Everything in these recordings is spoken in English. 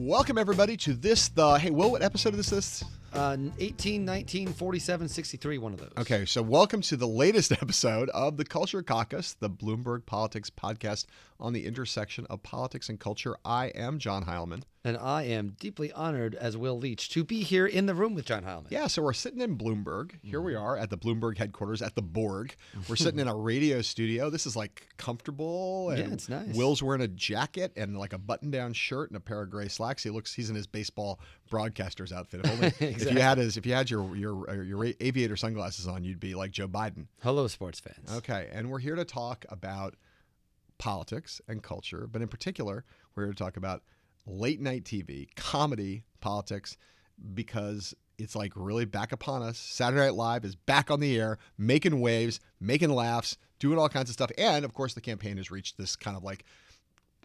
Welcome everybody to this. The hey, Will, what episode of this is? Uh, 18, 19, 47, 63, one of those. Okay, so welcome to the latest episode of the Culture Caucus, the Bloomberg Politics podcast on the intersection of politics and culture. I am John Heilemann. And I am deeply honored as Will Leitch to be here in the room with John Heilemann. Yeah, so we're sitting in Bloomberg. Here we mm-hmm. are at the Bloomberg headquarters at the Borg. We're sitting in a radio studio. This is like comfortable. And Yeah, it's nice. Will's wearing a jacket and like a button-down shirt and a pair of gray slacks. He looks he's in his baseball broadcaster's outfit. If, only, if you had his if you had your your your aviator sunglasses on, you'd be like Joe Biden. Hello, sports fans. Okay, and we're here to talk about politics and culture, but in particular, we're here to talk about late night TV, comedy, politics, because it's like really back upon us. Saturday Night Live is back on the air, making waves, making laughs, doing all kinds of stuff. And of course, the campaign has reached this kind of like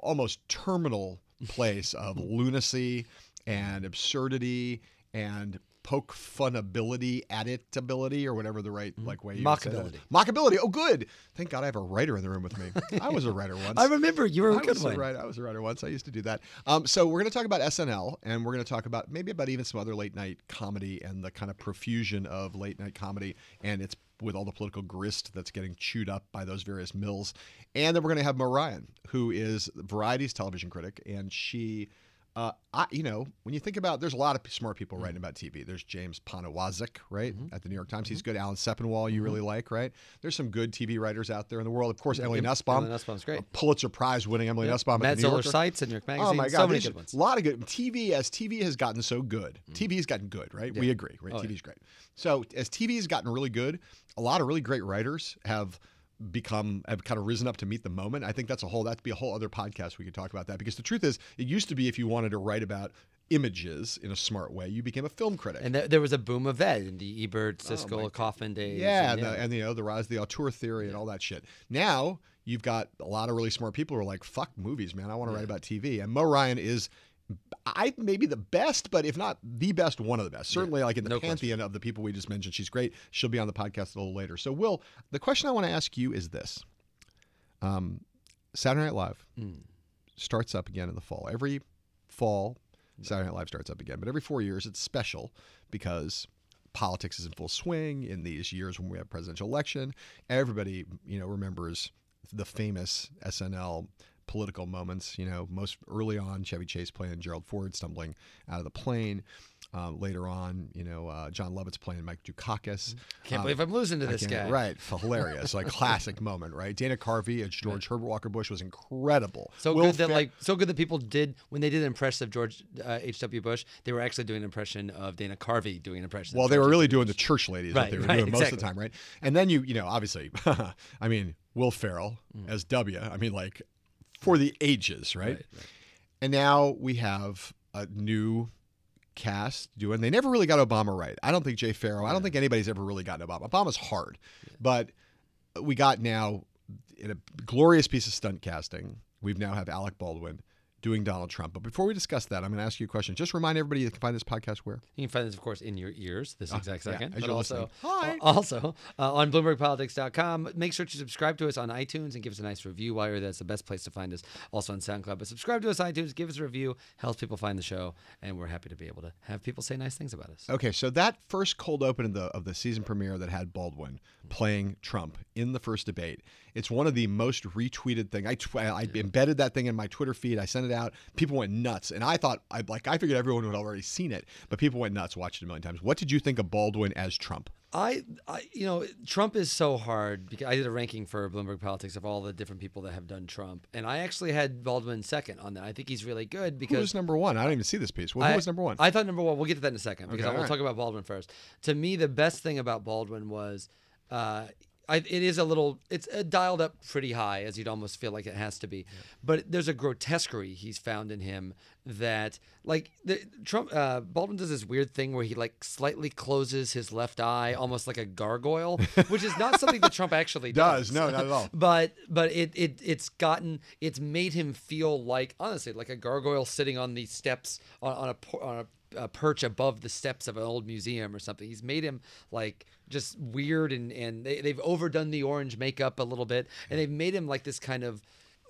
almost terminal place of lunacy and absurdity and poke funability, editability, or whatever the right like way you would say that is. Mockability. Oh, good. Thank God I have a writer in the room with me. I was a writer once. I remember you were a I good one. Writer, I was a writer once. I used to do that. Um, so we're going to talk about SNL, and we're going to talk about maybe about even some other late night comedy and the kind of profusion of late night comedy, and it's with all the political grist that's getting chewed up by those various mills. And then we're going to have Mo Ryan, who is Variety's television critic, and she. Uh, I, you know, when you think about, there's a lot of smart people Mm-hmm. writing about TV. There's James Poniewozik, right, at the New York Times. He's good. Alan Sepinwall, you really like, right? There's some good TV writers out there in the world. Of course, Emily Em- Nussbaum, Emily Nussbaum's great. Pulitzer Prize winning Emily Nussbaum Matt at Zoller. Seitz and New York Magazine. Oh my God, So many good ones. a lot of good TV. As TV has gotten so good, TV has gotten good, right? We agree, right? Mm. Oh, yeah. TV's great. So as TV has gotten really good, a lot of really great writers have become have kind of risen up to meet the moment. I think that's a whole that'd be a whole other podcast we could talk about that because the truth is, it used to be if you wanted to write about images in a smart way, you became a film critic. And th- there was a boom of that in the Ebert, oh Siskel, Kaufman days. Oh Yeah, and, and, the, and you know the rise of the auteur theory and all that shit. Now you've got a lot of really smart people who are like, "Fuck movies, man! I want to write about TV." And Mo Ryan is, I maybe the best, but if not the best, one of the best. Certainly, like in the no question. pantheon of the people we just mentioned, she's great. She'll be on the podcast a little later. So, Will, the question I want to ask you is this: um, Saturday Night Live Hmm. starts up again in the fall. Every fall, Saturday Night Live starts up again. But every four years, it's special because politics is in full swing in these years when we have presidential election. Everybody, you know, remembers the famous SNL political moments. You know, most early on, Chevy Chase playing Gerald Ford stumbling out of the plane. Um, later on, you know, uh, Jon Lovitz playing Mike Dukakis. Can't Um, believe I'm losing to this guy. Right, hilarious, like classic moment, right? Dana Carvey as George Herbert Walker Bush was incredible. So Will good that Fer- like so good that people did when they did an impression of George uh, H.W. Bush, they were actually doing an impression of Dana Carvey doing an impression. Well, they were really doing the church ladies, what Right, they were right, doing most of the time, right? And then you, you know, obviously, I mean, Will Ferrell Mm. as W. I mean, like for the ages, right? Right, right. And now we have a new cast doing. They never really got Obama right. I don't think Jay Pharoah. I don't think anybody's ever really gotten Obama. Obama's hard, but we got now in a glorious piece of stunt casting. We've now have Alec Baldwin doing Donald Trump. But before we discuss that, I'm going to ask you a question. Just remind everybody you can find this podcast where. You can find this, of course, in your ears this exact Ah, yeah, second. as but you're also, listening. Hi. also uh, on BloombergPolitics.com. Make sure to subscribe to us on iTunes and give us a nice review while you're there. That's the best place to find us. Also on SoundCloud. But subscribe to us on iTunes, give us a review, helps people find the show, and we're happy to be able to have people say nice things about us. Okay, so that first cold open of the of the season premiere that had Baldwin playing Trump in the first debate, it's one of the most retweeted thing. I tw- I embedded that thing in my Twitter feed. I sent it out. People went nuts, and I thought I like I figured everyone would already seen it, but people went nuts, watched it a million times. What did you think of Baldwin as Trump? I, I, you know, Trump is so hard because I did a ranking for Bloomberg Politics of all the different people that have done Trump, and I actually had Baldwin second on that. I think he's really good Who because was number one? I don't even see this piece. Well, who I- was number one? I thought number one. We'll get to that in a second because Okay, I will right. talk about Baldwin first. To me, the best thing about Baldwin was, uh, I, it is a little, it's uh, dialed up pretty high, as you'd almost feel like it has to be. But there's a grotesquerie he's found in him that, like, the, Trump, uh, Baldwin does this weird thing where he like slightly closes his left eye, almost like a gargoyle, which is not something that Trump actually Does. does. No, not at all. but but it it it's gotten it's made him feel like honestly like a gargoyle sitting on the steps on, on a on a, a perch above the steps of an old museum or something. He's made him like just weird and and they, they've overdone the orange makeup a little bit and they've made him like this kind of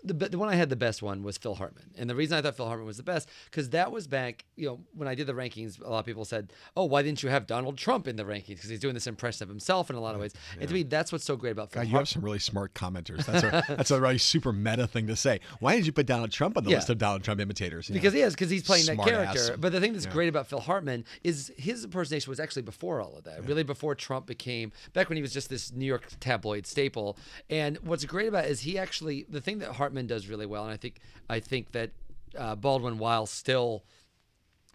the the one I had the best one was Phil Hartman, and the reason I thought Phil Hartman was the best because that was back. You know, when I did the rankings, a lot of people said, "Oh, why didn't you have Donald Trump in the rankings?" Because he's doing this impression of himself in a lot of ways. And to me, that's what's so great about Phil. God, you have some really smart commenters. That's a that's a really super meta thing to say. Why didn't you put Donald Trump on the Yeah. list of Donald Trump imitators? You know? Because he is, because he's playing that character. ass. But the thing that's great about Phil Hartman is his impersonation was actually before all of that. Really before Trump became back when he was just this New York tabloid staple. And what's great about it is he actually the thing that Hartman does really well, and I think I think that uh, Baldwin, while still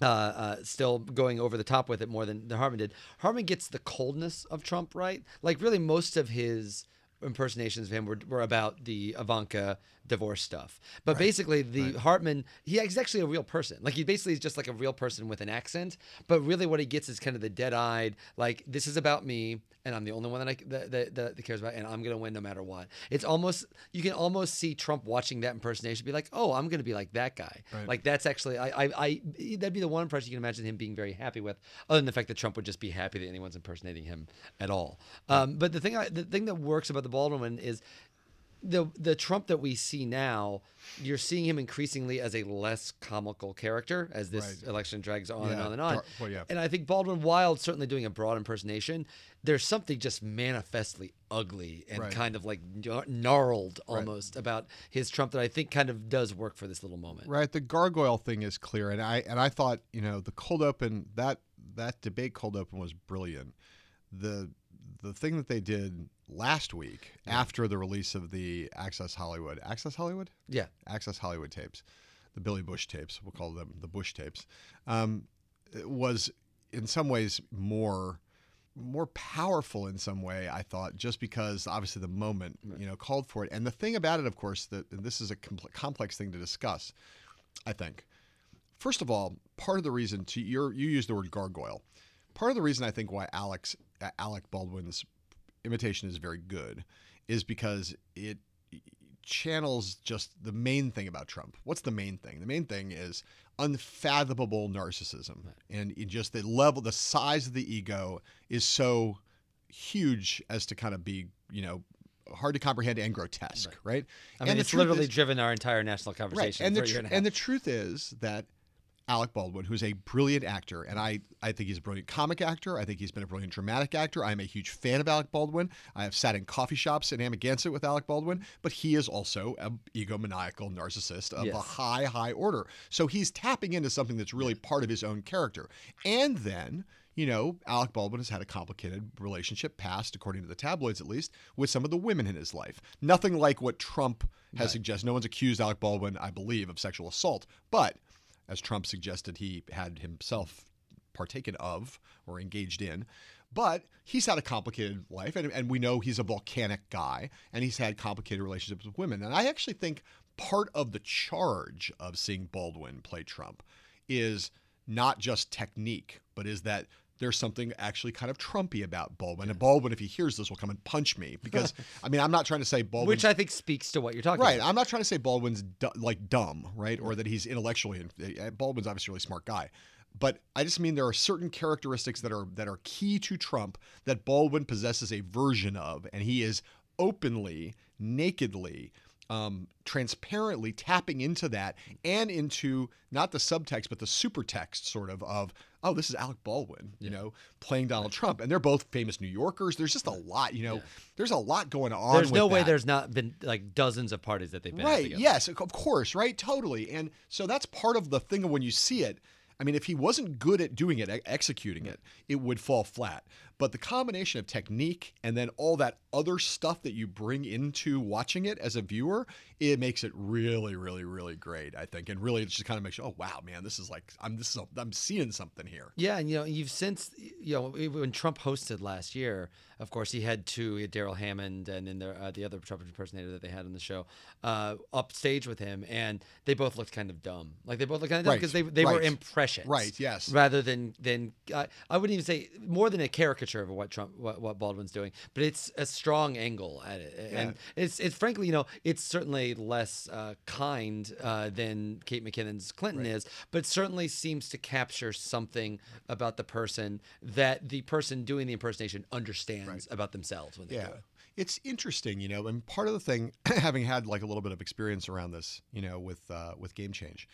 uh, uh, still going over the top with it more than, than Hartman did. Hartman gets the coldness of Trump right. Like really, most of his impersonations of him were, were about the Ivanka divorce stuff. But basically, the Hartman, he, he's actually a real person. Like he basically is just like a real person with an accent. But really, what he gets is kind of the dead-eyed, like this is about me, and I'm the only one that I that, that, that, cares about, and I'm gonna win no matter what. It's almost you can almost see Trump watching that impersonation, be like, oh, I'm gonna be like that guy. Right. Like that's actually I, I I that'd be the one impression you can imagine him being very happy with, other than the fact that Trump would just be happy that anyone's impersonating him at all. Um, but the thing I, the thing that works about the Baldwin one is the the Trump that we see now, you're seeing him increasingly as a less comical character as this Right. election drags on and on and on. well, yeah. And I think Baldwin, while certainly doing a broad impersonation, there's something just manifestly ugly and Right. kind of like gnarled almost about his Trump that I think kind of does work for this little moment. Right, the gargoyle thing is clear, and I and I thought you know the cold open that that debate cold open was brilliant. The the thing that they did last week after the release of the Access Hollywood Access Hollywood Yeah. Access Hollywood tapes, the Billy Bush tapes, we'll call them the Bush tapes, um, was in some ways more more powerful in some way. I thought just because obviously the moment you know called for it, and the thing about it, of course, that and this is a compl- complex thing to discuss. I think. First of all, part of the reason to your you used the word gargoyle. Part of the reason I think why Alex Alec Baldwin's imitation is very good is because it channels just the main thing about Trump. What's the main thing? The main thing is unfathomable narcissism and it just the level the size of the ego is so huge as to kind of be, you know, hard to comprehend and grotesque, right? I mean, and it's literally is- driven our entire national conversation and for the tr- and and the truth is that Alec Baldwin, who's a brilliant actor, and I, I think he's a brilliant comic actor. I think he's been a brilliant dramatic actor. I'm a huge fan of Alec Baldwin. I have sat in coffee shops in Amagansett with Alec Baldwin, but he is also an egomaniacal narcissist of a high, high order. So he's tapping into something that's really part of his own character. And then, you know, Alec Baldwin has had a complicated relationship past, according to the tabloids at least, with some of the women in his life. Nothing like what Trump has suggested. No one's accused Alec Baldwin, I believe, of sexual assault. But as Trump suggested he had himself partaken of or engaged in. But he's had a complicated life, and, and we know he's a volcanic guy, and he's had complicated relationships with women. And I actually think part of the charge of seeing Baldwin play Trump is not just technique, but is that there's something actually kind of Trumpy about Baldwin. And Baldwin, if he hears this, will come and punch me because I mean I'm not trying to say Baldwin Which I think speaks to what you're talking Right. about. Right. I'm not trying to say Baldwin's du- like dumb, right? Or that he's intellectually. uh, Baldwin's obviously a really smart guy, but I just mean there are certain characteristics that are that are key to Trump that Baldwin possesses a version of, and he is openly, nakedly. Um, transparently tapping into that and into not the subtext but the supertext sort of of oh this is Alec Baldwin you know playing Donald Trump and they're both famous New Yorkers there's just a lot you know there's a lot going on There's no with way there's not been like dozens of parties that they've been at Right. Yes. Of course. Right. Totally. And so that's part of the thing of when you see it. I mean, if he wasn't good at doing it, executing it, it would fall flat. But the combination of technique and then all that other stuff that you bring into watching it as a viewer, it makes it really, really, really great. I think, and really, it just kind of makes you, oh wow, man, this is like I'm this is a, I'm seeing something here. Yeah, and you know, you've since you know when Trump hosted last year, of course he had two, Darrell Hammond and then the uh, the other Trump impersonator that they had on the show, uh, upstage with him, and they both looked kind of dumb. Like they both looked kind of dumb Right, because they they were right. impressions, Right, yes. rather than than I I wouldn't even say more than a caricature of what Trump what, what Baldwin's doing, but it's a strong angle at it, and it's it's frankly you know it's certainly less uh, kind uh, than Kate McKinnon's Clinton is, but certainly seems to capture something about the person that the person doing the impersonation understands about themselves when they Yeah. do it. It's interesting, you know, and part of the thing, having had like a little bit of experience around this, you know, with uh, with Game Change,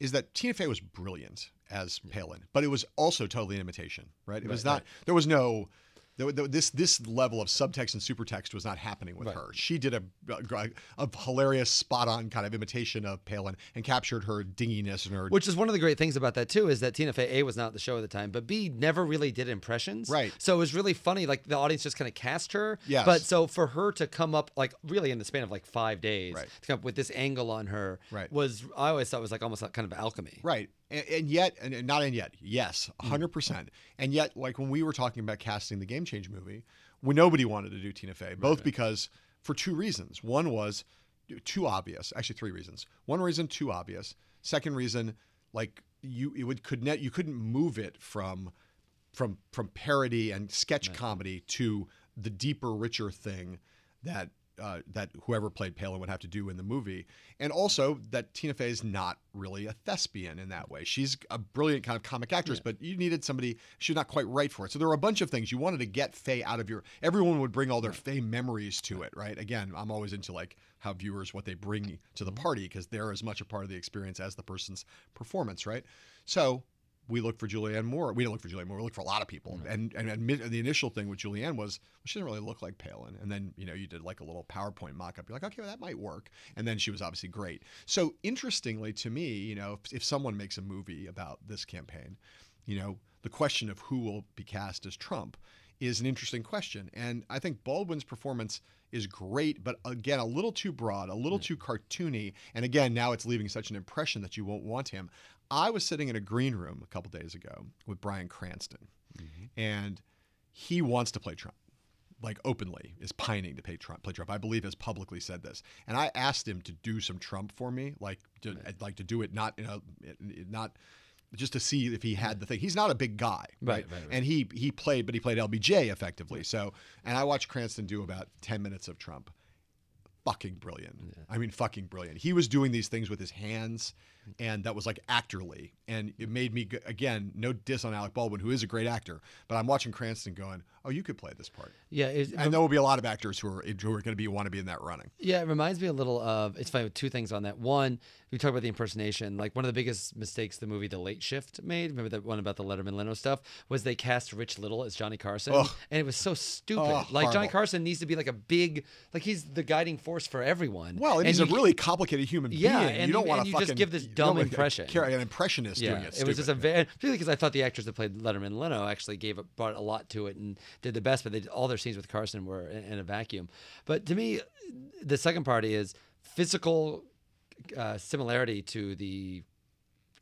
is that Tina Fey was brilliant as Palin, but it was also totally an imitation, right? It was Right, not. There was no. This this level of subtext and supertext was not happening with Right. her. She did a, a, a hilarious, spot on kind of imitation of Palin and captured her dinginess and her Which is one of the great things about that too is that Tina Fey A was not at the show at the time, but B never really did impressions. Right. So it was really funny. Like the audience just kind of cast her. Yes. But so for her to come up like really in the span of like five days Right. to come up with this angle on her Right. was I always thought was like almost like kind of alchemy. Right. And, and yet, and and not and yet, yes, Mm. 100%. And yet, like when we were talking about casting the Game Change movie, when nobody wanted to do Tina Fey, both because for two reasons. One was too obvious, actually, three reasons. One reason, too obvious. Second reason, like you, it would could net, you couldn't move it from from from parody and sketch comedy to the deeper, richer thing that uh, that whoever played Palin would have to do in the movie, and also that Tina Fey is not really a thespian in that way. She's a brilliant kind of comic actress, but you needed somebody she's not quite right for it. So there were a bunch of things you wanted to get Fey out of your. Everyone would bring all their Fey memories to it, right? Again, I'm always into like how viewers what they bring to the party because they're as much a part of the experience as the person's performance, right? So we look for Julianne Moore. We didn't look for Julianne Moore. We looked for a lot of people. And, and admit, the initial thing with Julianne was well, she didn't really look like Palin. And then you know you did like a little PowerPoint mock-up. You're like, okay, well, that might work. And then she was obviously great. So interestingly to me, you know, if, if someone makes a movie about this campaign, you know, the question of who will be cast as Trump is an interesting question. And I think Baldwin's performance is great, but again, a little too broad, a little too cartoony. And again, now it's leaving such an impression that you won't want him. I was sitting in a green room a couple days ago with Bryan Cranston, mm-hmm. and he wants to play Trump. Like openly is pining to play Trump. Play Trump. I believe has publicly said this, and I asked him to do some Trump for me, like to, I'd like to do it not in a not just to see if he had the thing. He's not a big guy, right? Right, right, right. And he he played, but he played LBJ effectively. So, and I watched Cranston do about ten minutes of Trump. Fucking brilliant. I mean, fucking brilliant. He was doing these things with his hands, and that was like actorly, and it made me again no diss on Alec Baldwin, who is a great actor, but I'm watching Cranston going, "Oh, you could play this part." Yeah. It's, And there will be a lot of actors who are who are going to be want to be in that running. Yeah, it reminds me a little of. It's funny with two things on that. One, we talk about the impersonation. Like one of the biggest mistakes the movie The Late Shift made. Remember that one about the Letterman Leno stuff was they cast Rich Little as Johnny Carson, Ugh. and it was so stupid. Oh, like Johnny. Carson needs to be like a big, like he's the guiding force for everyone. Well, and, he's a really complicated human Yeah, being. and you don't want and to you just fucking give this you dumb wanna impression. Carry an impressionist Yeah, doing it. it was just a very particularly because I thought the actors that played Letterman and Leno actually gave it, brought a lot to it and did the best. But they, all their scenes with Carson were in, in a vacuum. But to me, the second part is physical uh, similarity to the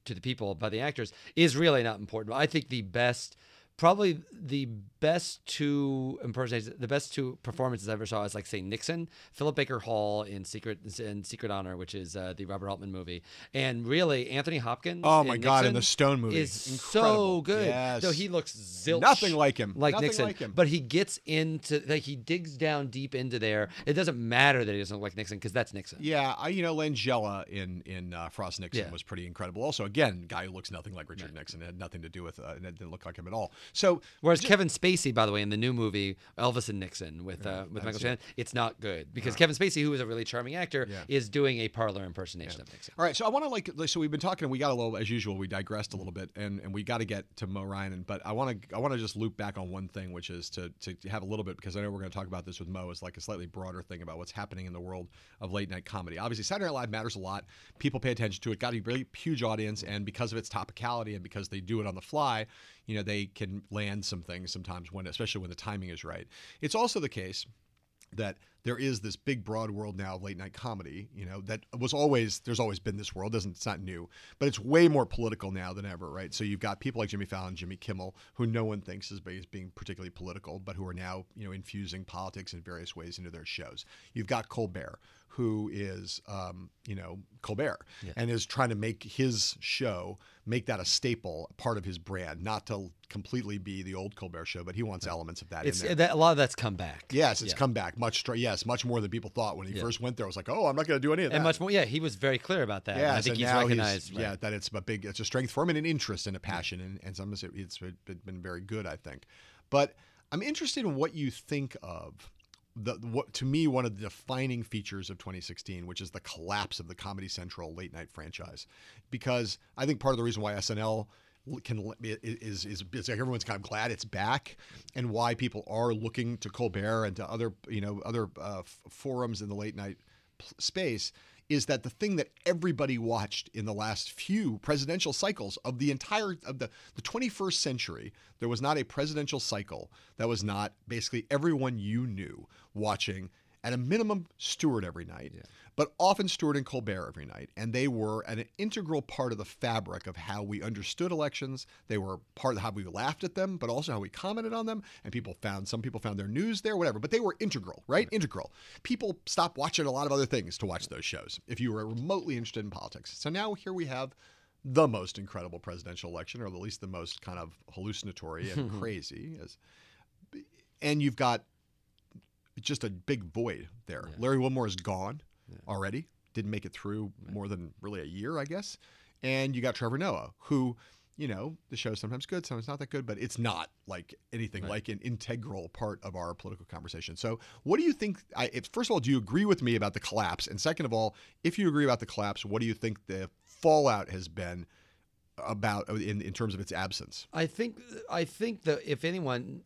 to the people by the actors is really not important. I think the best. Probably the best two impersonations, the best two performances I ever saw is like say Nixon, Philip Baker Hall in Secret in Secret Honor, which is uh, the Robert Altman movie, and really Anthony Hopkins. Oh my God, in the Stone movie. is Incredible. so good. Yes. Though he looks zilch, Nothing like him. like Nothing Nixon. like him. But he gets into like he digs down deep into there. It doesn't matter that he doesn't look like Nixon because that's Nixon. Yeah, I, you know, Langella in in uh, Frost Nixon Yeah. was pretty incredible. Also, again, guy who looks nothing like Richard Nixon. It had nothing to do with, uh, it didn't look like him at all. So, Whereas Kevin Spacey, by the way, in the new movie Elvis and Nixon with uh, with Michael Shannon, it's not good because Kevin Spacey, who is a really charming actor, Yeah. is doing a parlor impersonation of Nixon. all right, so I want to like, so we've been talking, and we got a little, as usual, we digressed a little bit, and, and we got to get to Mo Ryan, but I want to, I want to just loop back on one thing, which is to to have a little bit because I know we're going to talk about this with Mo, is like a slightly broader thing about what's happening in the world of late night comedy. Obviously, Saturday Night Live matters a lot. People pay attention to it. Got a really huge audience, and because of its topicality and because they do it on the fly, you know, they can land some things sometimes when, especially when the timing is right. It's also the case that there is this big broad world now of late night comedy you know that was always there's always been this world. Doesn't it's not new but it's way more political now than ever right? So you've got people like jimmy fallon jimmy kimmel who no one thinks is being particularly political but who are now you know infusing politics in various ways into their shows. You've got colbert who is um, you know colbert and is trying to make his show make that a staple part of his brand not to completely be the old colbert show but he wants elements of that It's in there that, a lot of that's come back. Yes, it's Yeah. come back much. Yes, much more than people thought when he first went there. I was like, oh, I'm not going to do any of that. and much more. Yeah, he was very clear about that. Yes, I think and he's now recognized. yeah, right. that it's a big, it's a strength for him and an interest and a passion, and, and some of it's been very good, I think. But I'm interested in what you think of the what to me one of the defining features of 2016, which is the collapse of the Comedy Central late night franchise, because I think part of the reason why SNL can is, is is everyone's kind of glad it's back, and why people are looking to Colbert and to other you know other uh, forums in the late night space is that the thing that everybody watched in the last few presidential cycles of the entire of the, the 21st century there was not a presidential cycle that was not basically everyone you knew watching at a minimum Stewart every night, yeah. but often Stewart and Colbert every night. And they were an integral part of the fabric of how we understood elections. They were part of how we laughed at them, but also how we commented on them. And people found, some people found their news there, whatever, but they were integral, right? right. Integral. People stopped watching a lot of other things to watch those shows if you were remotely interested in politics. So now here we have the most incredible presidential election, or at least the most kind of hallucinatory and crazy. As, and you've got just a big void there. Yeah. Larry Wilmore is gone yeah. already. Didn't make it through right. more than really a year, I guess. And you got Trevor Noah, who, you know, the show's sometimes good, sometimes not that good, but it's not like anything right. like an integral part of our political conversation. So, what do you think? I, if, first of all, do you agree with me about the collapse? And second of all, if you agree about the collapse, what do you think the fallout has been? about in, in terms of its absence i think i think that if anyone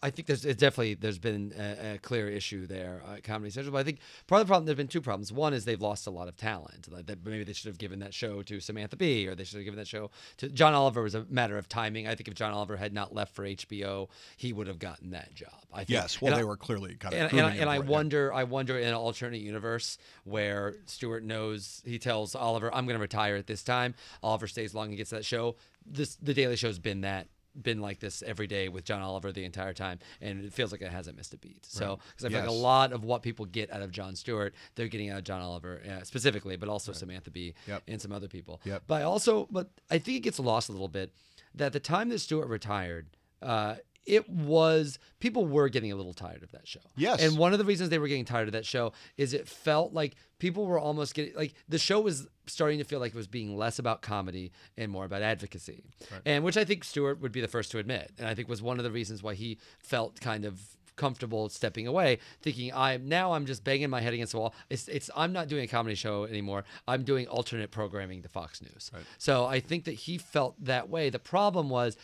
I think there's definitely there's been a, a, clear issue there uh, at Comedy Central. But I think part of the problem there's been two problems. One is they've lost a lot of talent. Like that maybe they should have given that show to Samantha Bee, or they should have given that show to John Oliver. Was a matter of timing. I think if John Oliver had not left for HBO, he would have gotten that job. I think. Yes, well, and they I, were clearly kind of. And, and, and I wonder, I wonder in an alternate universe where Stewart knows he tells Oliver, "I'm going to retire at this time." Oliver stays long and gets that show. This the Daily Show's been that been like this every day with John Oliver the entire time, and it feels like it hasn't missed a beat. So, because I feel yes. like a lot of what people get out of Jon Stewart, they're getting out of John Oliver uh, specifically, but also right. Samantha Bee yep. and some other people. Yep. But I also, but I think it gets lost a little bit that the time that Stewart retired, uh, it was people were getting a little tired of that show. Yes. And one of the reasons they were getting tired of that show is it felt like people were almost getting like the show was starting to feel like it was being less about comedy and more about advocacy. Right. And which I think Stewart would be the first to admit. And I think was one of the reasons why he felt kind of comfortable stepping away, thinking I'm now I'm just banging my head against the wall. It's it's I'm not doing a comedy show anymore. I'm doing alternate programming to Fox News. Right. So I think that he felt that way. The problem was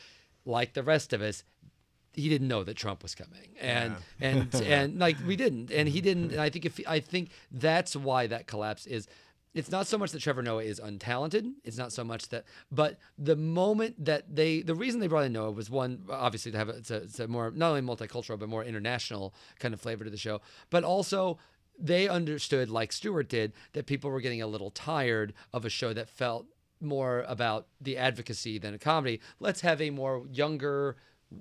like the rest of us, he didn't know that Trump was coming, and yeah. and and like we didn't, and he didn't. And I think if I think that's why that collapse is. It's not so much that Trevor Noah is untalented. It's not so much that, but the moment that they, the reason they brought in Noah was one, obviously to have a, it's a, it's a more not only multicultural but more international kind of flavor to the show, but also they understood, like Stewart did, that people were getting a little tired of a show that felt more about the advocacy than a comedy. Let's have a more younger,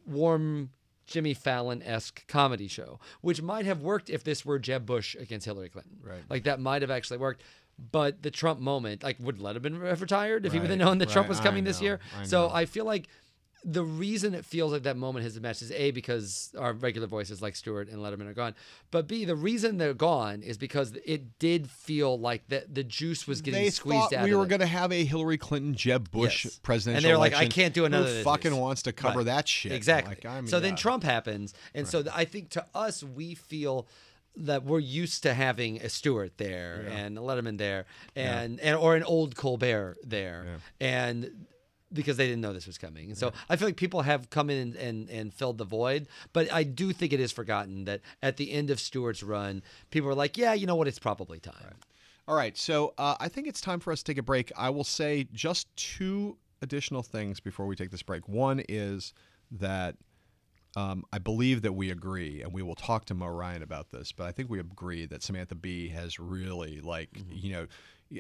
warm Jimmy Fallon esque comedy show, which might have worked if this were Jeb Bush against Hillary Clinton. Right. Like that might have actually worked. But the Trump moment, like, would let have been retired if right. he would have known that right. Trump was coming this year. I so I feel like the reason it feels like that moment has matched is a because our regular voices like Stewart and Letterman are gone, but b the reason they're gone is because it did feel like that the juice was getting they squeezed out. We were going to have a Hillary Clinton Jeb Bush yes. presidential, and they're like, I can't do another. Who fucking wants to cover right. that shit? Exactly. Like, I mean, so then Trump happens, and right. so I think to us we feel that we're used to having a Stewart there yeah. and a Letterman there and, yeah. and or an old Colbert there. Yeah. And because they didn't know this was coming. And so right. I feel like people have come in and, and, and, filled the void. But I do think it is forgotten that at the end of Stewart's run, people were like, yeah, you know what? It's probably time. Right. All right. So uh, I think it's time for us to take a break. I will say just two additional things before we take this break. One is that. Um, I believe that we agree, and we will talk to Mo Ryan about this. But I think we agree that Samantha Bee has really, like, mm-hmm. you know,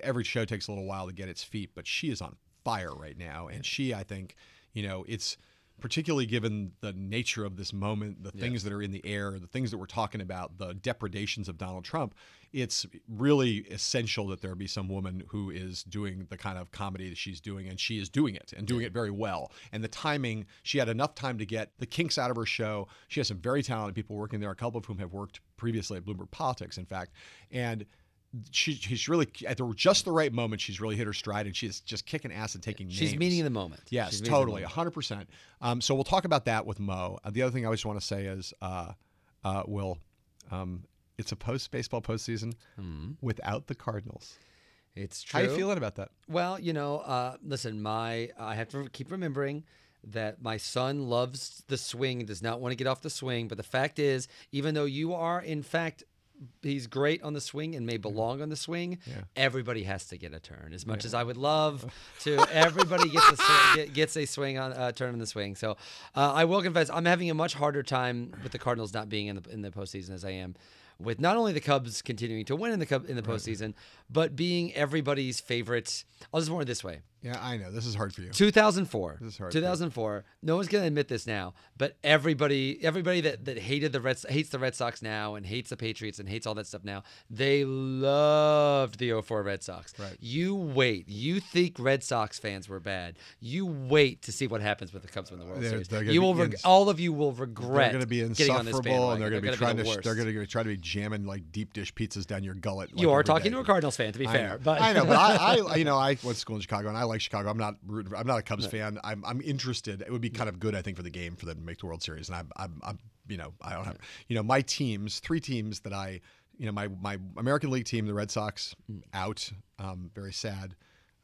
every show takes a little while to get its feet, but she is on fire right now. And she, I think, you know, it's particularly given the nature of this moment, the yeah. things that are in the air, the things that we're talking about, the depredations of Donald Trump, it's really essential that there be some woman who is doing the kind of comedy that she's doing, and she is doing it and doing yeah. it very well. And the timing, she had enough time to get the kinks out of her show. She has some very talented people working there, a couple of whom have worked previously at Bloomberg Politics, in fact. And she, she's really at the, just the right moment. She's really hit her stride, and she's just kicking ass and taking. She's names. meeting the moment. Yes, totally, hundred percent. Um, so we'll talk about that with Mo. Uh, the other thing I just want to say is, uh, uh, Will, Um, it's a post baseball postseason without the Cardinals. It's true. How you feeling about that? Well, you know, uh, listen, my I have to keep remembering that my son loves the swing and does not want to get off the swing. But the fact is, even though you are, in fact, he's great on the swing and may belong on the swing. Everybody has to get a turn. As much as I would love to, everybody gets a get- gets a swing on uh, turn on the swing. So uh, I will confess, I'm having a much harder time with the Cardinals not being in the in the postseason as I am with not only the Cubs continuing to win in the Cub in the postseason, but being everybody's favorite. I'll just word it this way: Yeah, I know this is hard for you. 2004. This is hard for 2004. No one's gonna admit this now, but everybody, everybody that, that hated the Red hates the Red Sox now and hates the Patriots and hates all that stuff now. They loved the 04 Red Sox. Right. You wait. You think Red Sox fans were bad. You wait to see what happens with the Cubs win the World They're- Series. they're You will. Ins- all of you will regret They're going to be getting on this insufferable, and they're going to be trying to they're going to try to be jamming like deep dish pizzas down your gullet. You are talking day. to a Cardinals fan, to be I fair. know. But I know, but I, I, you know, I went to school in Chicago, and I like Chicago. I'm not, rooting I'm not a Cubs fan. I'm, I'm interested. It would be kind of good, I think, for the game for them to make the World Series. And I'm, I'm, I'm you know, I don't have, you know, my teams, three teams that I, you know, my my American League team, the Red Sox, Mm. out. Um, very sad.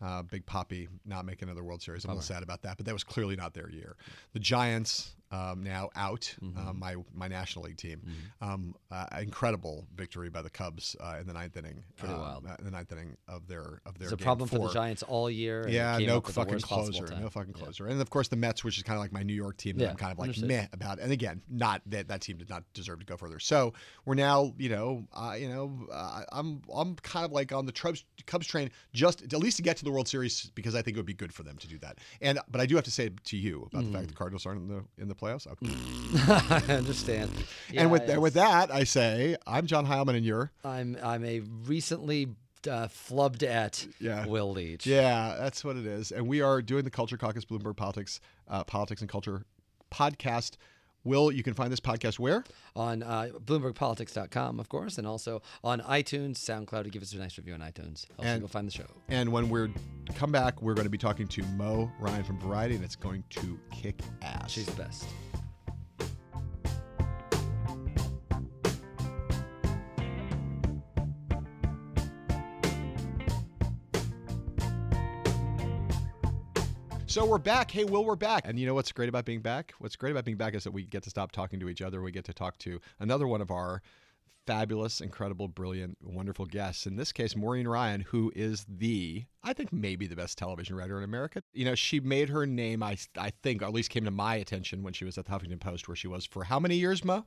Uh, Big Papi not making another World Series. I'm a little sad about that, but that was clearly not their year. The Giants um, now out. Mm-hmm. Uh, my my National League team. Um, uh, incredible victory by the Cubs uh, in the ninth inning. Pretty uh, wild. uh, in the ninth inning of their of their. it's a problem for the Giants all year. Yeah, no up with the fucking closer, no fucking Yeah. closer, and of course the Mets, which is kind of like my New York team that Yeah, I'm kind of like understood. meh about. And again, not that that team did not deserve to go further. So we're now, you know, uh, you know, uh, I'm I'm kind of like on the Cubs Cubs train, just at least to get to the World Series because I think it would be good for them to do that. And but I do have to say to you about the fact Mm. the Cardinals aren't in the in the playoffs. Okay. I understand. Yeah, and with it's- with that, I say I'm John Heilemann, and you're I'm I'm a recently uh, flubbed at Yeah. Will Leitch. Yeah, that's what it is. And we are doing the Culture Caucus Bloomberg Politics, uh, Politics and Culture podcast. Will, you can find this podcast where? On uh, BloombergPolitics.com, of course, and also on iTunes, SoundCloud. To give us a nice review on iTunes. Helps And- people find the show. And when we're come back, we're going to be talking to Mo Ryan from Variety, and it's going to kick ass. She's the best. So we're back. Hey, Will, we're back. And you know what's great about being back? What's great about being back is that we get to stop talking to each other. We get to talk to another one of our fabulous, incredible, brilliant, wonderful guests. In this case, Maureen Ryan, who is the, I think, maybe the best television writer in America. You know, she made her name, I, I think, or at least came to my attention when she was at the Huffington Post, where she was for how many years, Mo?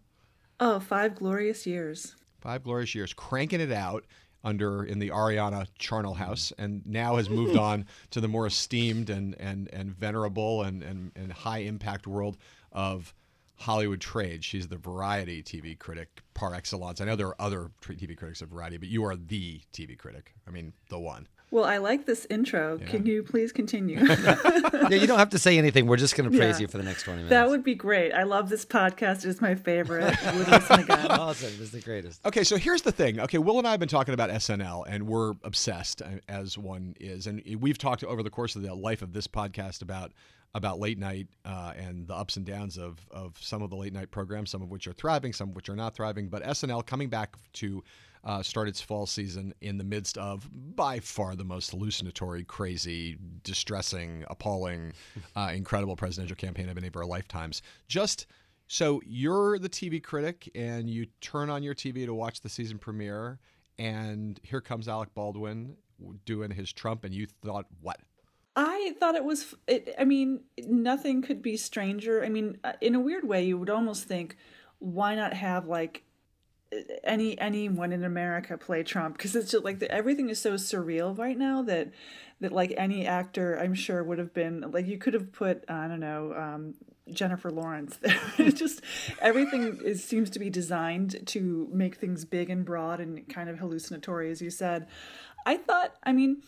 Oh, five glorious years. Five glorious years, cranking it out under in the Arianna Charnel house, and now has moved on to the more esteemed and and and venerable and and, and high impact world of Hollywood trade. She's the variety TV critic par excellence. I know there are other TV critics of variety, but you are the TV critic. I mean, the one. Well, I like this intro. Can you please continue? yeah, you don't have to say anything. We're just going to praise Yeah. you for the next 20 minutes. that would be great. I love this podcast. It's my favorite. I would listen again. awesome. It's the greatest. Okay, so here's the thing. Okay, Will and I have been talking about SNL, and we're obsessed, uh, as one is, and we've talked over the course of the life of this podcast about about late night uh, and the ups and downs of of some of the late night programs, some of which are thriving, some of which are not thriving. But SNL coming back to uh, start its fall season in the midst of by far the most hallucinatory, crazy, distressing, appalling, uh, incredible presidential campaign of any of our lifetimes. Just so you're the TV critic and you turn on your TV to watch the season premiere, and here comes Alec Baldwin doing his Trump, and you thought, what? I thought it was. It, I mean, nothing could be stranger. I mean, uh, in a weird way, you would almost think, why not have like any anyone in America play Trump? Because it's just like the, everything is so surreal right now that that like any actor, I'm sure, would have been like you could have put I don't know. Um, Jennifer Lawrence there. Just everything is seems to be designed to make things big and broad and kind of hallucinatory, as you said. I thought, I mean,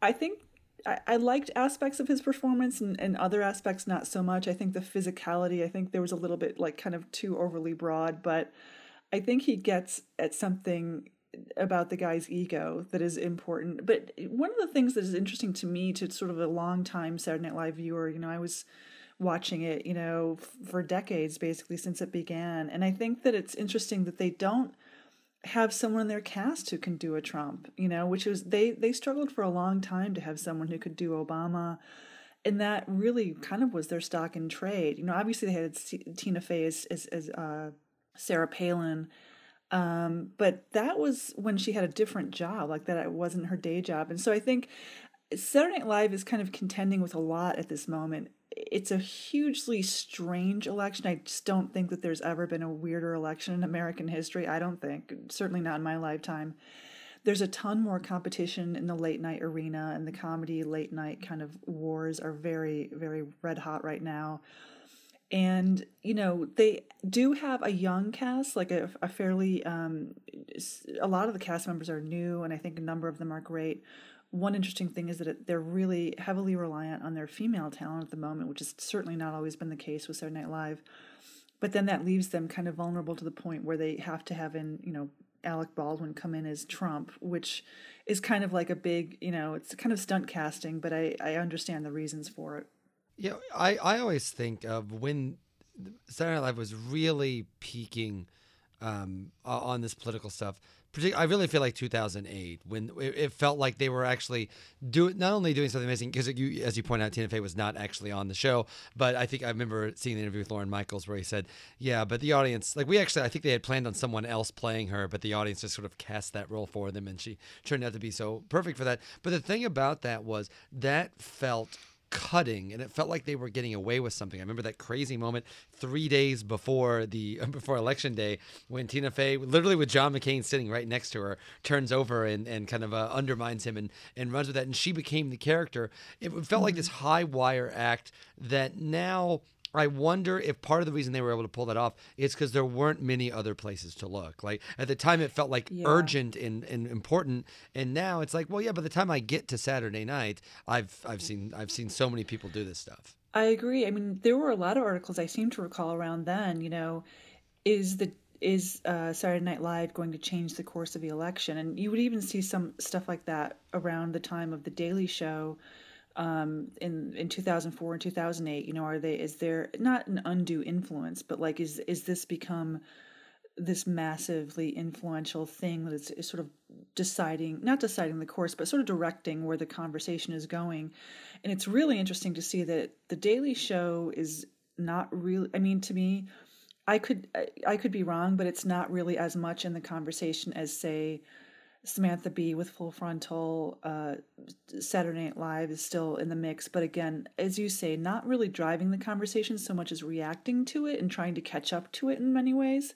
I think I, I liked aspects of his performance and, and other aspects not so much. I think the physicality, I think there was a little bit like kind of too overly broad, but I think he gets at something about the guy's ego that is important. But one of the things that is interesting to me, to sort of a long time Saturday Night Live viewer, you know, I was watching it, you know, for decades basically since it began. And I think that it's interesting that they don't have someone in their cast who can do a Trump, you know, which was they they struggled for a long time to have someone who could do Obama. And that really kind of was their stock in trade. You know, obviously they had Tina Fey as, as, as uh, Sarah Palin, um, but that was when she had a different job, like that it wasn't her day job. And so I think Saturday Night Live is kind of contending with a lot at this moment. It's a hugely strange election. I just don't think that there's ever been a weirder election in American history. I don't think, certainly not in my lifetime. There's a ton more competition in the late night arena, and the comedy late night kind of wars are very, very red hot right now. And, you know, they do have a young cast, like a, a fairly, um, a lot of the cast members are new, and I think a number of them are great one interesting thing is that they're really heavily reliant on their female talent at the moment, which has certainly not always been the case with Saturday Night Live. But then that leaves them kind of vulnerable to the point where they have to have in, you know, Alec Baldwin come in as Trump, which is kind of like a big, you know, it's kind of stunt casting, but I, I understand the reasons for it. Yeah, I, I always think of when Saturday Night Live was really peaking um, on this political stuff I really feel like 2008 when it, felt like they were actually doing not only doing something amazing because you, as you point out, Tina Fey was not actually on the show, but I think I remember seeing the interview with Lorne Michaels where he said, "Yeah, but the audience like we actually I think they had planned on someone else playing her, but the audience just sort of cast that role for them, and she turned out to be so perfect for that." But the thing about that was that felt cutting and it felt like they were getting away with something. I remember that crazy moment 3 days before the before election day when Tina Fey literally with John McCain sitting right next to her turns over and and kind of uh, undermines him and and runs with that and she became the character. It felt mm-hmm. like this high wire act that now I wonder if part of the reason they were able to pull that off is because there weren't many other places to look. Like at the time, it felt like yeah. urgent and, and important, and now it's like, well, yeah. By the time I get to Saturday night, I've I've seen I've seen so many people do this stuff. I agree. I mean, there were a lot of articles I seem to recall around then. You know, is the is uh, Saturday Night Live going to change the course of the election? And you would even see some stuff like that around the time of the Daily Show um, in in 2004 and 2008 you know are they is there not an undue influence but like is is this become this massively influential thing that is, is sort of deciding not deciding the course but sort of directing where the conversation is going? And it's really interesting to see that the daily show is not really i mean to me i could i could be wrong but it's not really as much in the conversation as say Samantha Bee with Full Frontal, uh, Saturday Night Live is still in the mix. But again, as you say, not really driving the conversation so much as reacting to it and trying to catch up to it in many ways.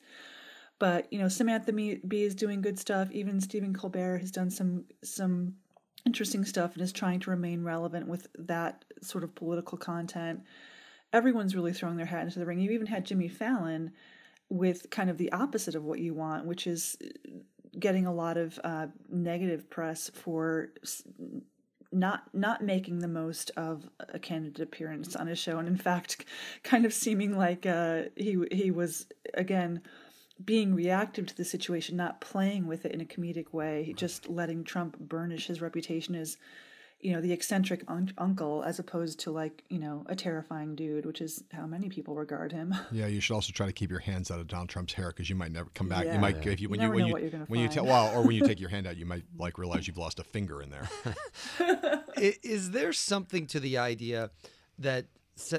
But you know, Samantha Bee is doing good stuff. Even Stephen Colbert has done some some interesting stuff and is trying to remain relevant with that sort of political content. Everyone's really throwing their hat into the ring. You even had Jimmy Fallon with kind of the opposite of what you want, which is getting a lot of uh, negative press for not not making the most of a candidate appearance on his show, and in fact, kind of seeming like uh, he he was again being reactive to the situation, not playing with it in a comedic way, just letting Trump burnish his reputation as you know the eccentric un- uncle as opposed to like you know a terrifying dude which is how many people regard him yeah you should also try to keep your hands out of donald trump's hair because you might never come back yeah. you might yeah. if you when you, you when you when find. you tell well or when you take your hand out you might like realize you've lost a finger in there is there something to the idea that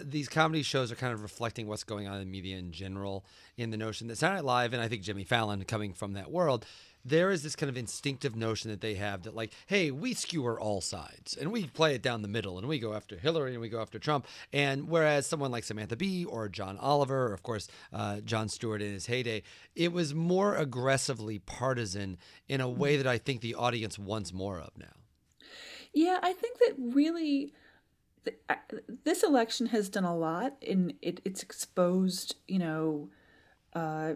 these comedy shows are kind of reflecting what's going on in media in general in the notion that Saturday Night Live and I think Jimmy Fallon coming from that world there is this kind of instinctive notion that they have that like hey we skewer all sides and we play it down the middle and we go after hillary and we go after trump. And whereas someone like samantha bee or john oliver or of course uh, jon stewart in his heyday it was more aggressively partisan in a way that i think the audience wants more of now. Yeah i think that really this election has done a lot and it, it's exposed you know uh,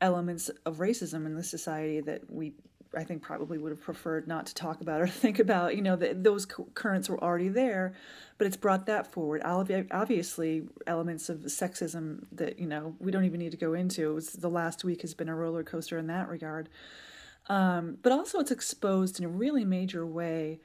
elements of racism in the society that we I think probably would have preferred not to talk about or think about. You know, the, those currents were already there, but it's brought that forward. Obviously, elements of sexism that you know we don't even need to go into. Was, the last week has been a roller coaster in that regard, um, but also it's exposed in a really major way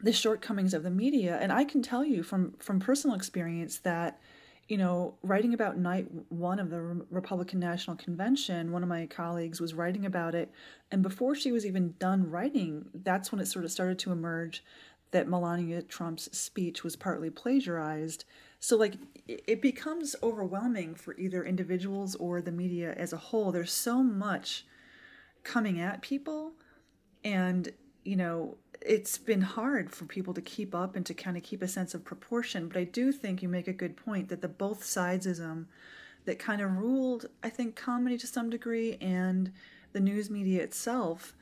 the shortcomings of the media. And I can tell you from from personal experience that you know, writing about night one of the Republican National Convention, one of my colleagues was writing about it. And before she was even done writing, that's when it sort of started to emerge that Melania Trump's speech was partly plagiarized. So, like, it becomes overwhelming for either individuals or the media as a whole. There's so much coming at people. And, you know, it's been hard for people to keep up and to kind of keep a sense of proportion. But I do think you make a good point that the both sidesism that kind of ruled, I think, comedy to some degree and the news media itself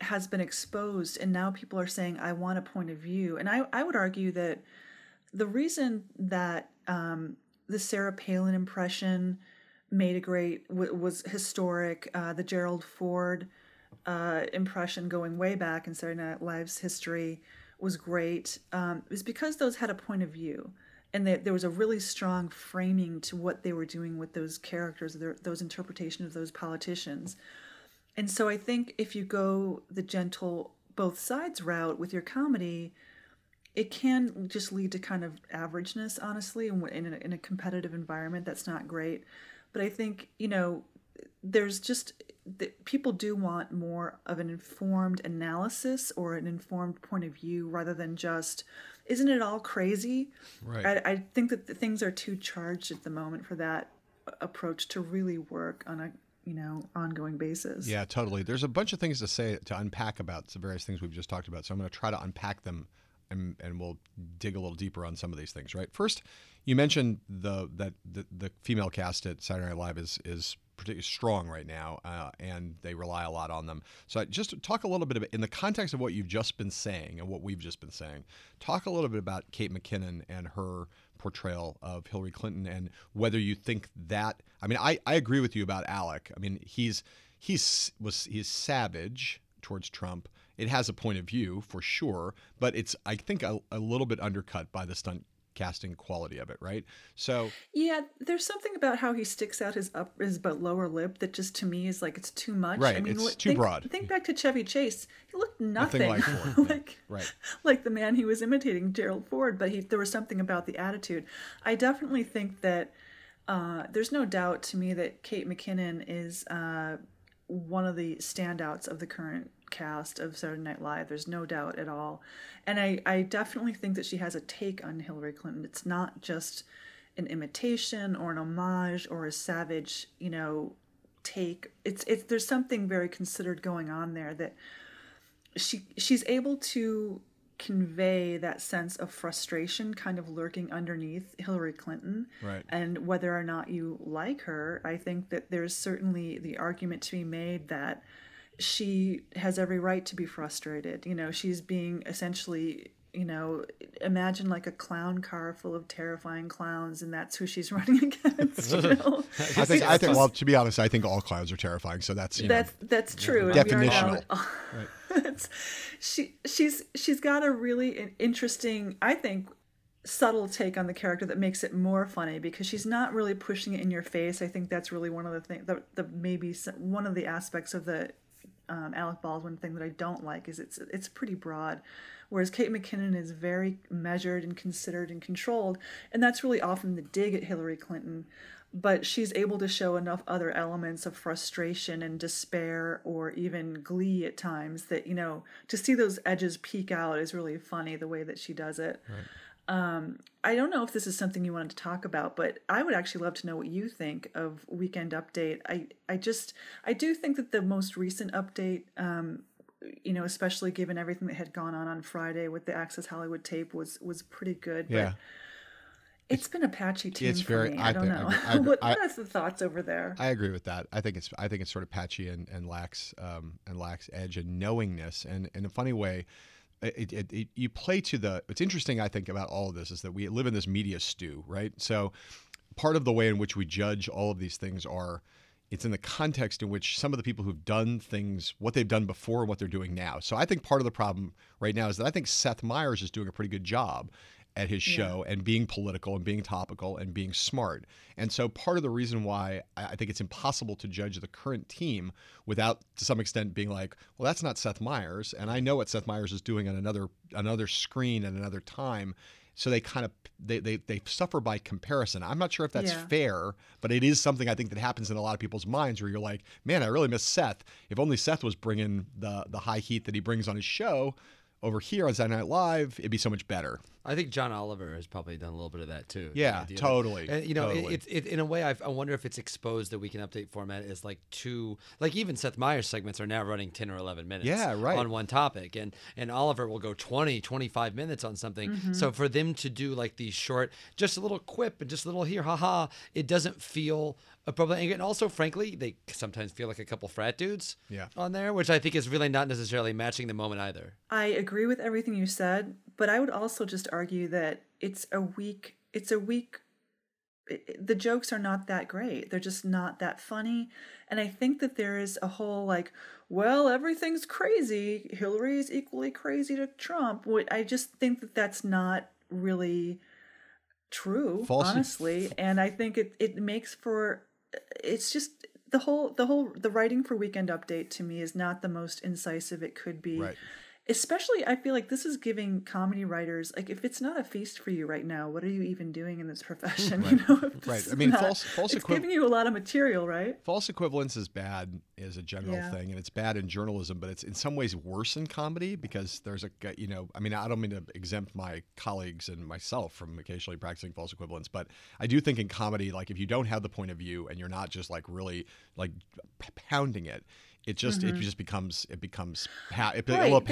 has been exposed. And now people are saying, I want a point of view. And I, I would argue that the reason that um, the Sarah Palin impression made a great, was historic, uh, the Gerald Ford uh, impression going way back in Saturday Night Live's history was great um, was because those had a point of view and that there was a really strong framing to what they were doing with those characters, their, those interpretations of those politicians. And so I think if you go the gentle both sides route with your comedy, it can just lead to kind of averageness, honestly, in a, in a competitive environment. That's not great. But I think, you know, there's just people do want more of an informed analysis or an informed point of view rather than just isn't it all crazy? Right. I, I think that the things are too charged at the moment for that approach to really work on a you know ongoing basis. Yeah totally. There's a bunch of things to say to unpack about the various things we've just talked about so i'm going to try to unpack them and, and we'll dig a little deeper on some of these things right? First you mentioned the that the, the female cast at saturday night live is is particularly strong right now, uh, and they rely a lot on them. So, just talk a little bit about, in the context of what you've just been saying and what we've just been saying, talk a little bit about Kate McKinnon and her portrayal of Hillary Clinton and whether you think that. I mean, I, I agree with you about Alec. I mean, he's he's was he's savage towards Trump. It has a point of view for sure, but it's I think a, a little bit undercut by the stunt casting quality of it, right? So yeah, there's something about how he sticks out his up his but lower lip that just to me is like it's too much. Right, I mean, it's too think, broad. Think back to Chevy Chase; he looked nothing, nothing like like, right. like the man he was imitating, Gerald Ford. But he there was something about the attitude. I definitely think that uh, there's no doubt to me that Kate McKinnon is uh, one of the standouts of the current cast of Saturday Night Live. There's no doubt at all. And I, I definitely think that she has a take on Hillary Clinton. It's not just an imitation or an homage or a savage, you know, take. It's it's there's something very considered going on there that she she's able to convey that sense of frustration kind of lurking underneath Hillary Clinton. Right. And whether or not you like her, I think that there's certainly the argument to be made that she has every right to be frustrated. You know, she's being essentially, you know, imagine like a clown car full of terrifying clowns, and that's who she's running against. You know? I think, I think, well, to be honest, I think all clowns are terrifying. So that's you that's know, that's true. Definitional. right. she she's she's got a really interesting, I think, subtle take on the character that makes it more funny because she's not really pushing it in your face. I think that's really one of the things that the maybe one of the aspects of the um, Alec Baldwin thing that I don't like is it's it's pretty broad, whereas Kate McKinnon is very measured and considered and controlled, and that's really often the dig at Hillary Clinton. But she's able to show enough other elements of frustration and despair, or even glee at times, that you know to see those edges peek out is really funny the way that she does it. Right. Um, I don't know if this is something you wanted to talk about, but I would actually love to know what you think of Weekend Update. I, I just, I do think that the most recent update, um, you know, especially given everything that had gone on on Friday with the Access Hollywood tape, was was pretty good. Yeah. But it's been a patchy tune it's for very, me. I, I don't know. I, what, what are the thoughts over there? I agree with that. I think it's I think it's sort of patchy and, and lacks um, and lacks edge and knowingness. And in a funny way, it, it, it, you play to the what's interesting i think about all of this is that we live in this media stew right? So part of the way in which we judge all of these things are it's in the context in which some of the people who've done things what they've done before and what they're doing now. So i think part of the problem right now is that i think seth meyers is doing a pretty good job at his show and being political and being topical and being smart. And so part of the reason why I I think it's impossible to judge the current team without to some extent being like, well, that's not Seth Meyers, and I know what Seth Meyers is doing on another another screen at another time. So they kind of they, they they suffer by comparison. I'm not sure if that's Yeah. fair, but it is something I think that happens in a lot of people's minds where you're like, man, I really miss Seth. If only Seth was bringing the the high heat that he brings on his show over here on Saturday Night Live, it'd be so much better. I think John Oliver has probably done a little bit of that too. Yeah, idea that- totally, and, you know, totally. it's it, in a way, I've, I wonder if it's exposed that Weekend Update format is like two, like even Seth Meyers segments are now running 10 or 11 minutes Yeah, right. on one topic. And, and Oliver will go 20, 25 minutes on something. Mm-hmm. So for them to do like these short, just a little quip and just a little here, haha, it doesn't feel appropriate. And also, frankly, they sometimes feel like a couple frat dudes Yeah. on there, which I think is really not necessarily matching the moment either. I agree with everything you said, but I would also just argue that it's a weak. It's a weak. The jokes are not that great. They're just not that funny, and I think that there is a whole like, well, everything's crazy. Hillary is equally crazy to Trump. What I just think that that's not really true, False- honestly, and I think it it makes for. It's just the whole the whole the writing for Weekend Update to me is not the most incisive it could be Right. Especially i feel like this is giving comedy writers like if it's not a feast for you right now what are you even doing in this profession you know Right. I mean, not- false- false it's equiv- giving you a lot of material right False equivalence is bad as a general Yeah. thing, and it's bad in journalism, but it's in some ways worse in comedy because there's a you know, I mean, I don't mean to exempt my colleagues and myself from occasionally practicing false equivalence, but I do think in comedy, like if you don't have the point of view and you're not just like really like pounding it, it just it just becomes it becomes pa- it, a Mm-hmm. Little but-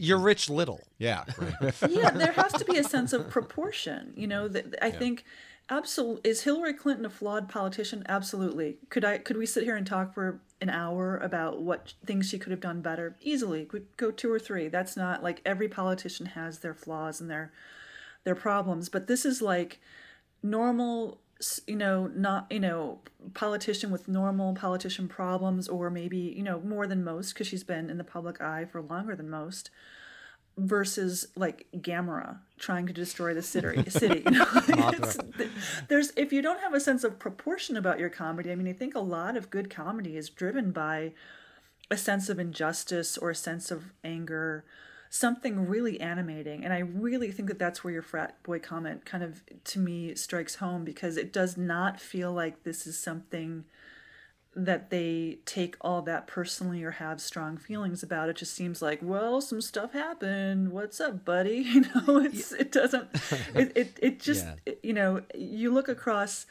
You're Rich Little. Yeah. Right. yeah there has to be a sense of proportion you know that i think absolutely is hillary clinton a flawed politician absolutely could i could we sit here and talk for an hour about what things she could have done better easily could go two or three that's not like every politician has their flaws and their their problems but this is like normal s- you know not you know politician with normal politician problems or maybe you know more than most because she's been in the public eye for longer than most versus like Gamera trying to destroy the city. city you know? There's if you don't have a sense of proportion about your comedy. I mean, I think a lot of good comedy is driven by a sense of injustice or a sense of anger, something really animating. And I really think that that's where your frat boy comment kind of to me strikes home because it does not feel like this is something that they take all that personally or have strong feelings about it just seems like well some stuff happened what's up buddy you know it's it doesn't it, it, it just Yeah. it- you know you look across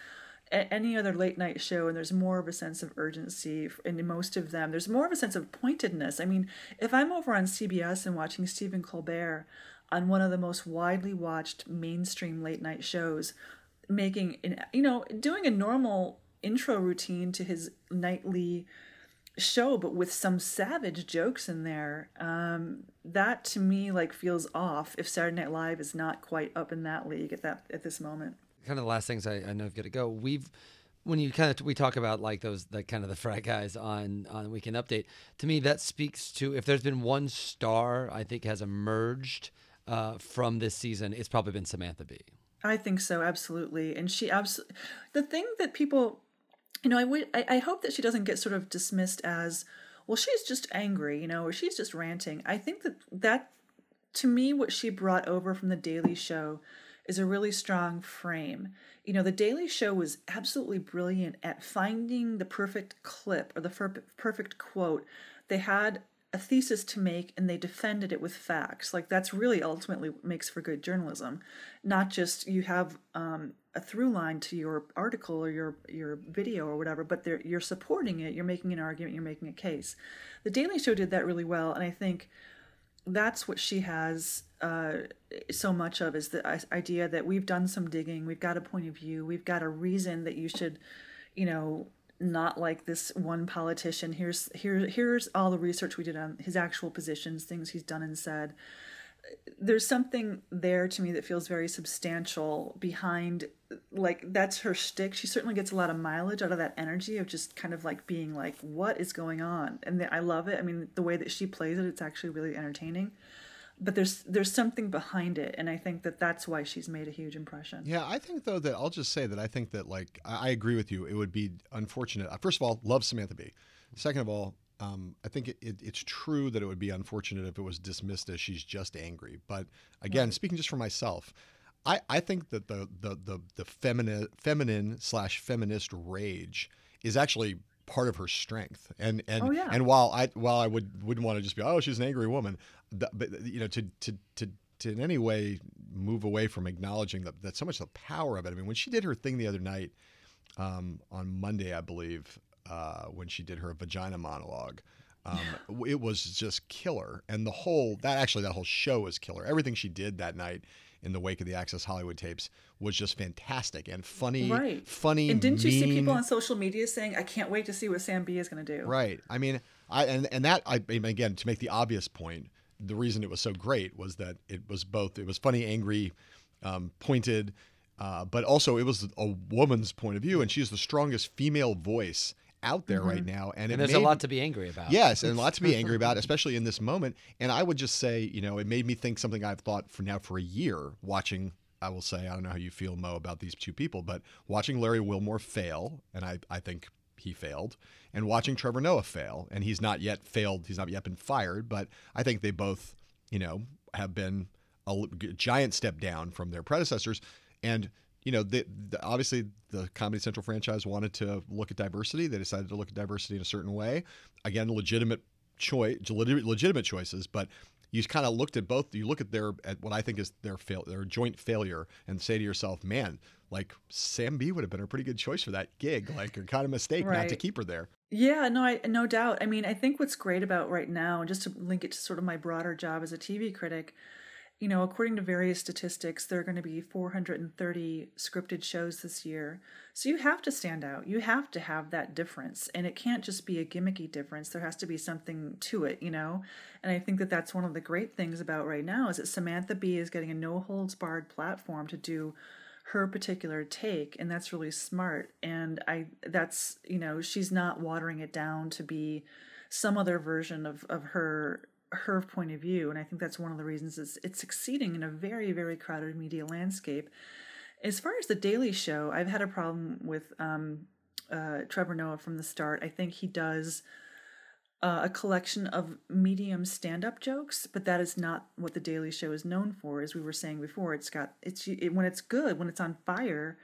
any other late night show and there's more of a sense of urgency in most of them. There's more of a sense of pointedness. I mean if i'm over on cbs and watching stephen colbert on one of the most widely watched mainstream late night shows making you know doing a normal intro routine to his nightly show but with some savage jokes in there um that to me like feels off if saturday night live is not quite up in that league at that at this moment kind of the last things I, I know I've got to go. We've when you kind of we talk about like those the kind of the frat guys on on Weekend Update. To me, that speaks to if there's been one star I think has emerged uh, from this season, it's probably been Samantha Bee. I think so, absolutely. And she absolutely. The thing that people, you know, I would, I, I hope that she doesn't get sort of dismissed as, well, she's just angry, you know, or she's just ranting. I think that that, to me, what she brought over from the Daily Show is a really strong frame. You know, the Daily Show was absolutely brilliant at finding the perfect clip or the perfect quote. They had a thesis to make and they defended it with facts. Like that's really ultimately what makes for good journalism, not just you have um, a through line to your article or your your video or whatever, but you're supporting it. You're making an argument. You're making a case. The Daily Show did that really well, and I think that's what she has uh, so much of is the idea that we've done some digging, we've got a point of view, we've got a reason that you should, you know, not like this one politician. Here's here here's all the research we did on his actual positions, things he's done and said. There's something there to me that feels very substantial behind, like that's her shtick. She certainly gets a lot of mileage out of that energy of just kind of like being like, "What is going on?" And the, I love it. I mean, the way that she plays it, it's actually really entertaining. but there's there's something behind it, and I think that that's why she's made a huge impression. Yeah, I think though that I'll just say that I think that like I I agree with you. It would be unfortunate. uh, First of all, love Samantha Bee. Second of all, um, I think it, it, it's true that it would be unfortunate if it was dismissed as she's just angry. But again, speaking just for myself, I, I think that the the the, the feminine feminine slash feminist rage is actually part of her strength. And and Oh, yeah. and while I while I would wouldn't want to just be oh she's an angry woman, th- but you know to to to to in any way move away from acknowledging that that so much the power of it. I mean, when she did her thing the other night um, on Monday, I believe, uh, when she did her vagina monologue. Um, it was just killer, and the whole that actually that whole show was killer. Everything she did that night in the wake of the Access Hollywood tapes was just fantastic and funny, Right. funny. And didn't you see people on social media saying, "I can't wait to see what Sam Bee is going to do"? Right. I mean, I and and that I again to make the obvious point, the reason it was so great was that it was both it was funny, angry, um, pointed, uh, but also it was a woman's point of view, and she's the strongest female voice out there right mm-hmm. now, and, And there's a lot to be angry about. Yes, and a lot to be angry about, especially in this moment. And I would just say, you know, it made me think something I've thought for now for a year watching. I will say, I don't know how you feel, Mo, about these two people, but watching Larry Wilmore fail, and I, I think he failed, and watching Trevor Noah fail, and he's not yet failed, he's not yet been fired, but I think they both, you know, have been a giant step down from their predecessors. And you know, the, the, obviously the Comedy Central franchise wanted to look at diversity. They decided to look at diversity in a certain way. Again, legitimate choice, legitimate choices, but you kind of looked at both. You look at their at what I think is their fail, their joint failure, and say to yourself, "Man, like Sam Bee would have been a pretty good choice for that gig. Like, a kind of mistake not to keep her there." Yeah, no, I no doubt. I mean, I think what's great about right now, and just to link it to sort of my broader job as a TV critic, you know, according to various statistics, there are going to be 430 scripted shows this year. So you have to stand out. You have to have that difference, and it can't just be a gimmicky difference. There has to be something to it, you know. And I think that that's one of the great things about right now is that Samantha Bee is getting a no holds barred platform to do her particular take and that's really smart and i that's you know she's not watering it down to be some other version of of her her point of view and i think that's one of the reasons it's, it's succeeding in a very very crowded media landscape as far as the daily show i've had a problem with um uh, trevor noah from the start i think he does uh, a collection of medium stand-up jokes, but that is not what the Daily Show is known for. As we were saying before, it's got it's it, when it's good, when it's on fire,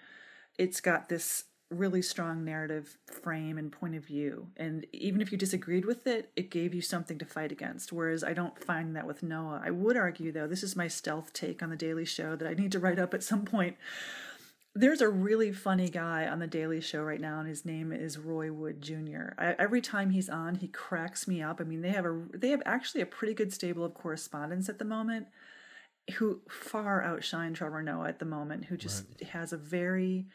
it's got this really strong narrative frame and point of view. And even if you disagreed with it, it gave you something to fight against. Whereas I don't find that with Noah. I would argue, though, this is my stealth take on the Daily Show that I need to write up at some point. There's a really funny guy on the Daily Show right now, and his name is Roy Wood Jr. I, every time he's on, he cracks me up. I mean, they have a they have actually a pretty good stable of correspondents at the moment, who far outshine Trevor Noah at the moment, who just has a very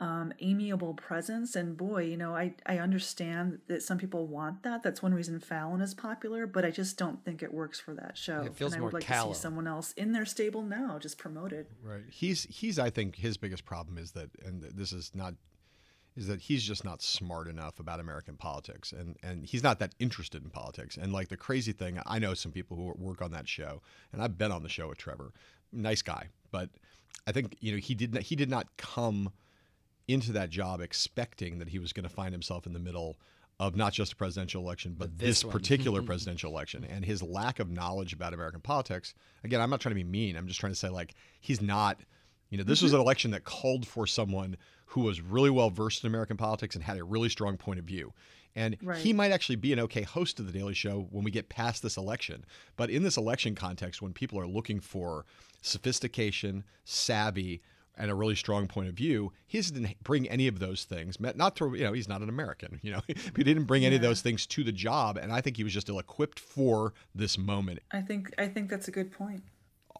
um, amiable presence. And boy, you know, I I understand that some people want that. That's one reason Fallon is popular, but I just don't think it works for that show. It feels and I more would like callow. to see someone else in their stable now, just promoted. Right. He's he's I think his biggest problem is that and this is not is that he's just not smart enough about American politics and and he's not that interested in politics. And like the crazy thing, I know some people who work on that show and I've been on the show with Trevor. Nice guy, but I think you know he did not, he did not come into that job expecting that he was going to find himself in the middle of not just a presidential election, but, this this, particular presidential election. And his lack of knowledge about American politics, again, I'm not trying to be mean. I'm just trying to say, like, he's not, you know, this was mm-hmm. an election that called for someone who was really well versed in American politics and had a really strong point of view. And Right. he might actually be an okay host of The Daily Show when we get past this election. But in this election context, when people are looking for sophistication, savvy, and a really strong point of view, he didn't bring any of those things. Not to, you know, he's not an American, you know, he didn't bring any of those things to the job. And I think he was just ill equipped for this moment. I think I think that's a good point.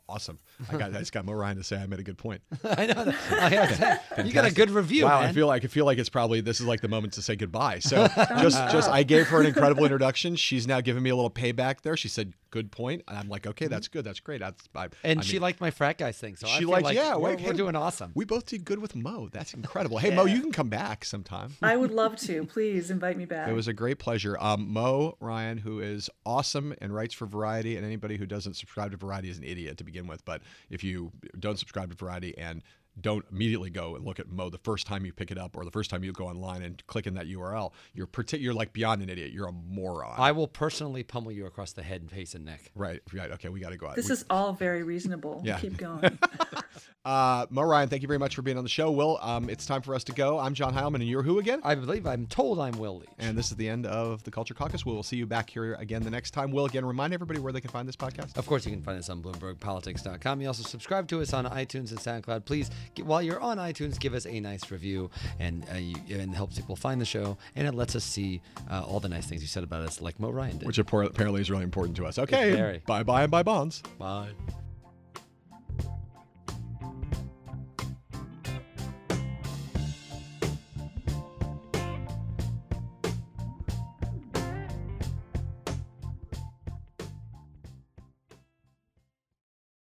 Awesome. I got, I just got Mo Ryan to say I made a good point. I know. that- I have you got a good review, wow, man. I feel like I feel like it's probably this is like the moment to say goodbye. So just just I gave her an incredible introduction. She's now giving me a little payback there. She said, good point. And I'm like, okay, that's good. That's great. That's I, And I she mean, liked my frat guys thing, so I She feel liked- like yeah, we're, wait, we're doing awesome. we both did good with Mo. That's incredible. Hey, Mo, you can come back sometime. I would love to. Please invite me back. It was a great pleasure. Um, Mo Ryan, who is awesome and writes for Variety, and anybody who doesn't subscribe to Variety is an idiot to begin with. But if you don't subscribe to Variety and don't immediately go and look at Mo the first time you pick it up or the first time you go online and click in that URL, you're partic- you're like beyond an idiot. You're a moron. I will personally pummel you across the head, and face, and neck. right, right. Okay, we got to go out. this We- is all very reasonable. Yeah. Keep going. uh, Mo Ryan, thank you very much for being on the show. Will, um, it's time for us to go. I'm John Heilemann, and you're who again? I believe I'm told I'm Will Leitch. And this is the end of the Culture Caucus. We will see you back here again the next time. Will, again, remind everybody where they can find this podcast. Of course, you can find us on BloombergPolitics.com. You also subscribe to us on iTunes and SoundCloud. Please, while you're on iTunes, give us a nice review, and uh, you, and helps people find the show, and it lets us see uh, all the nice things you said about us, like Mo Ryan did. Which apparently is really important to us. Okay. Bye bye and bye bonds. Bye.